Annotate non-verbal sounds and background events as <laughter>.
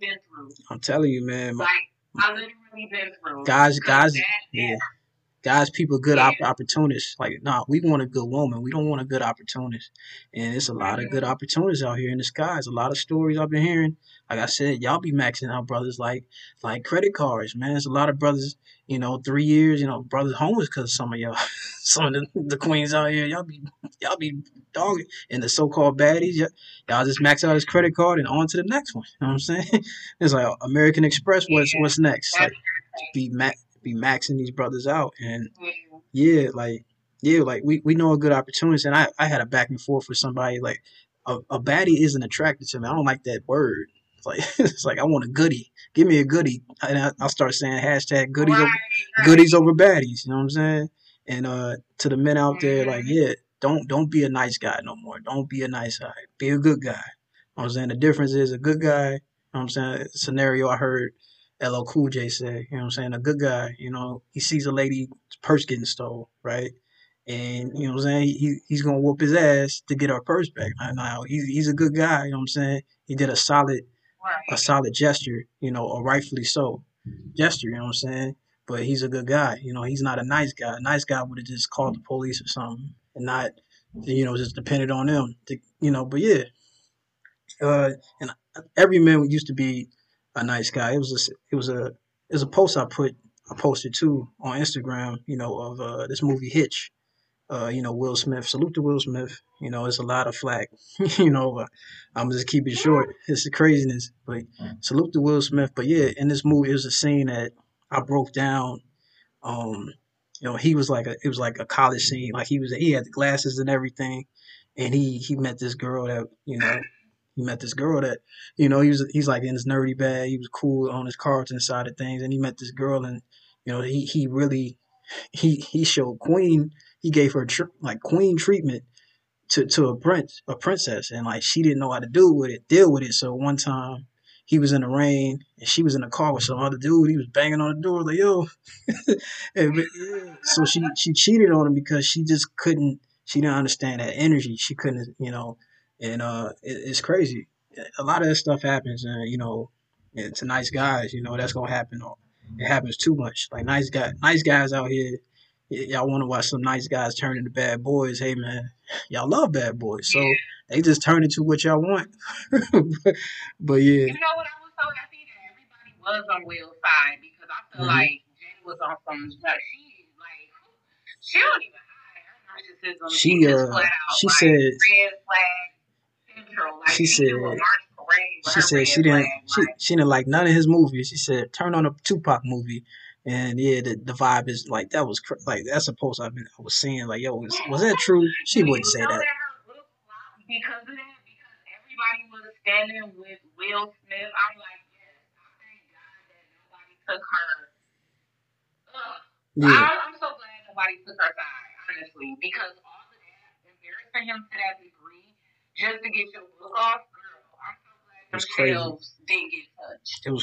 been through. I'm telling you, man. Like I literally been through. Guys, guys, yeah. Guys, people, good op- opportunists. Like, nah, we want a good woman. We don't want a good opportunist. And it's a lot of good opportunities out here in the skies. A lot of stories I've been hearing. Like I said, y'all be maxing out brothers like like credit cards, man. There's a lot of brothers, you know, three years, you know, brothers homeless because some of y'all, <laughs> some of the, the queens out here, y'all be y'all be dogging. And the so-called baddies, y- y'all just max out his credit card and on to the next one. You know what I'm saying? <laughs> It's like uh, American Express. What's what's next? Like, be ma- be maxing these brothers out and Yeah. like yeah, like we, we know a good opportunity and I, I had a back and forth with somebody like a, a baddie isn't attracted to me. I don't like that word. It's like <laughs> it's like I want a goodie. Give me a goodie. And I, I'll start saying hashtag goodies over, Right, right. goodies over baddies. You know what I'm saying? And uh to the men out there, like, yeah, don't don't be a nice guy no more. Don't be a nice guy. Be a good guy. You know what I'm saying? The difference is a good guy, you know what I'm saying? Scenario I heard LL Cool J say, you know what I'm saying? A good guy, you know, he sees a lady's purse getting stole, right? And you know what I'm saying? He he's gonna whoop his ass to get her purse back. Now, now he's he's a good guy, you know what I'm saying? He did a solid a solid gesture, you know, or rightfully so gesture, you know what I'm saying? But he's a good guy, you know, he's not a nice guy. A nice guy would have just called the police or something and not, you know, just depended on them, to, you know, but yeah. Uh, and every man used to be a nice guy. It was a, it was a, it was a post I put, I posted too on Instagram, you know, of uh, this movie Hitch. Uh, you know, Will Smith. Salute to Will Smith. You know, it's a lot of flack. <laughs> you know, I'm just keep it short. It's the craziness, but salute to Will Smith. But yeah, in this movie, it was a scene that I broke down. Um, you know, he was like a, it was like a college scene. Like he was, he had the glasses and everything, and he he met this girl that you know, he met this girl that you know he was he's like in his nerdy bag. He was cool on his Carlton side of things, and he met this girl, and you know, he he really he he showed Queen. He gave her tr- like Queen treatment to to a prince a princess, and like she didn't know how to deal with it, deal with it. So one time he was in the rain and she was in the car with some other dude. He was banging on the door like yo. <laughs> So she she cheated on him because she just couldn't. She didn't understand that energy. She couldn't, you know, and uh, it, it's crazy. A lot of that stuff happens, and you know, to nice guys, you know, that's gonna happen. It happens too much. Like nice guy, nice guys out here. Y- Y'all want to watch some nice guys turn into bad boys? Hey man, y'all love bad boys, so they just turn into what y'all want. but, <laughs> but yeah, You know what? I was so happy that everybody was on Will's side because I feel Mhm. like Jenny was on some. Like, she like she don't even hide her narcissism. She, just uh, flat out, she like, said- red flag central. Like She she, do a said- march she said she didn't flag, she, like, she didn't like none of his movies. She said turn on a Tupac movie, and yeah, the, the vibe is like that was cr- like that's a post I've been I was seeing like yo was, was that true? She wouldn't say that. her book flopped because of that? Because everybody was standing with Will Smith. I'm like, yes, I thank God that nobody took her. Ugh. Yeah, I'm, I'm so glad nobody took her side, honestly, because all of that, embarrassing him to that degree, just to get your book off, girl, I'm so glad crazy. didn't get touched. it was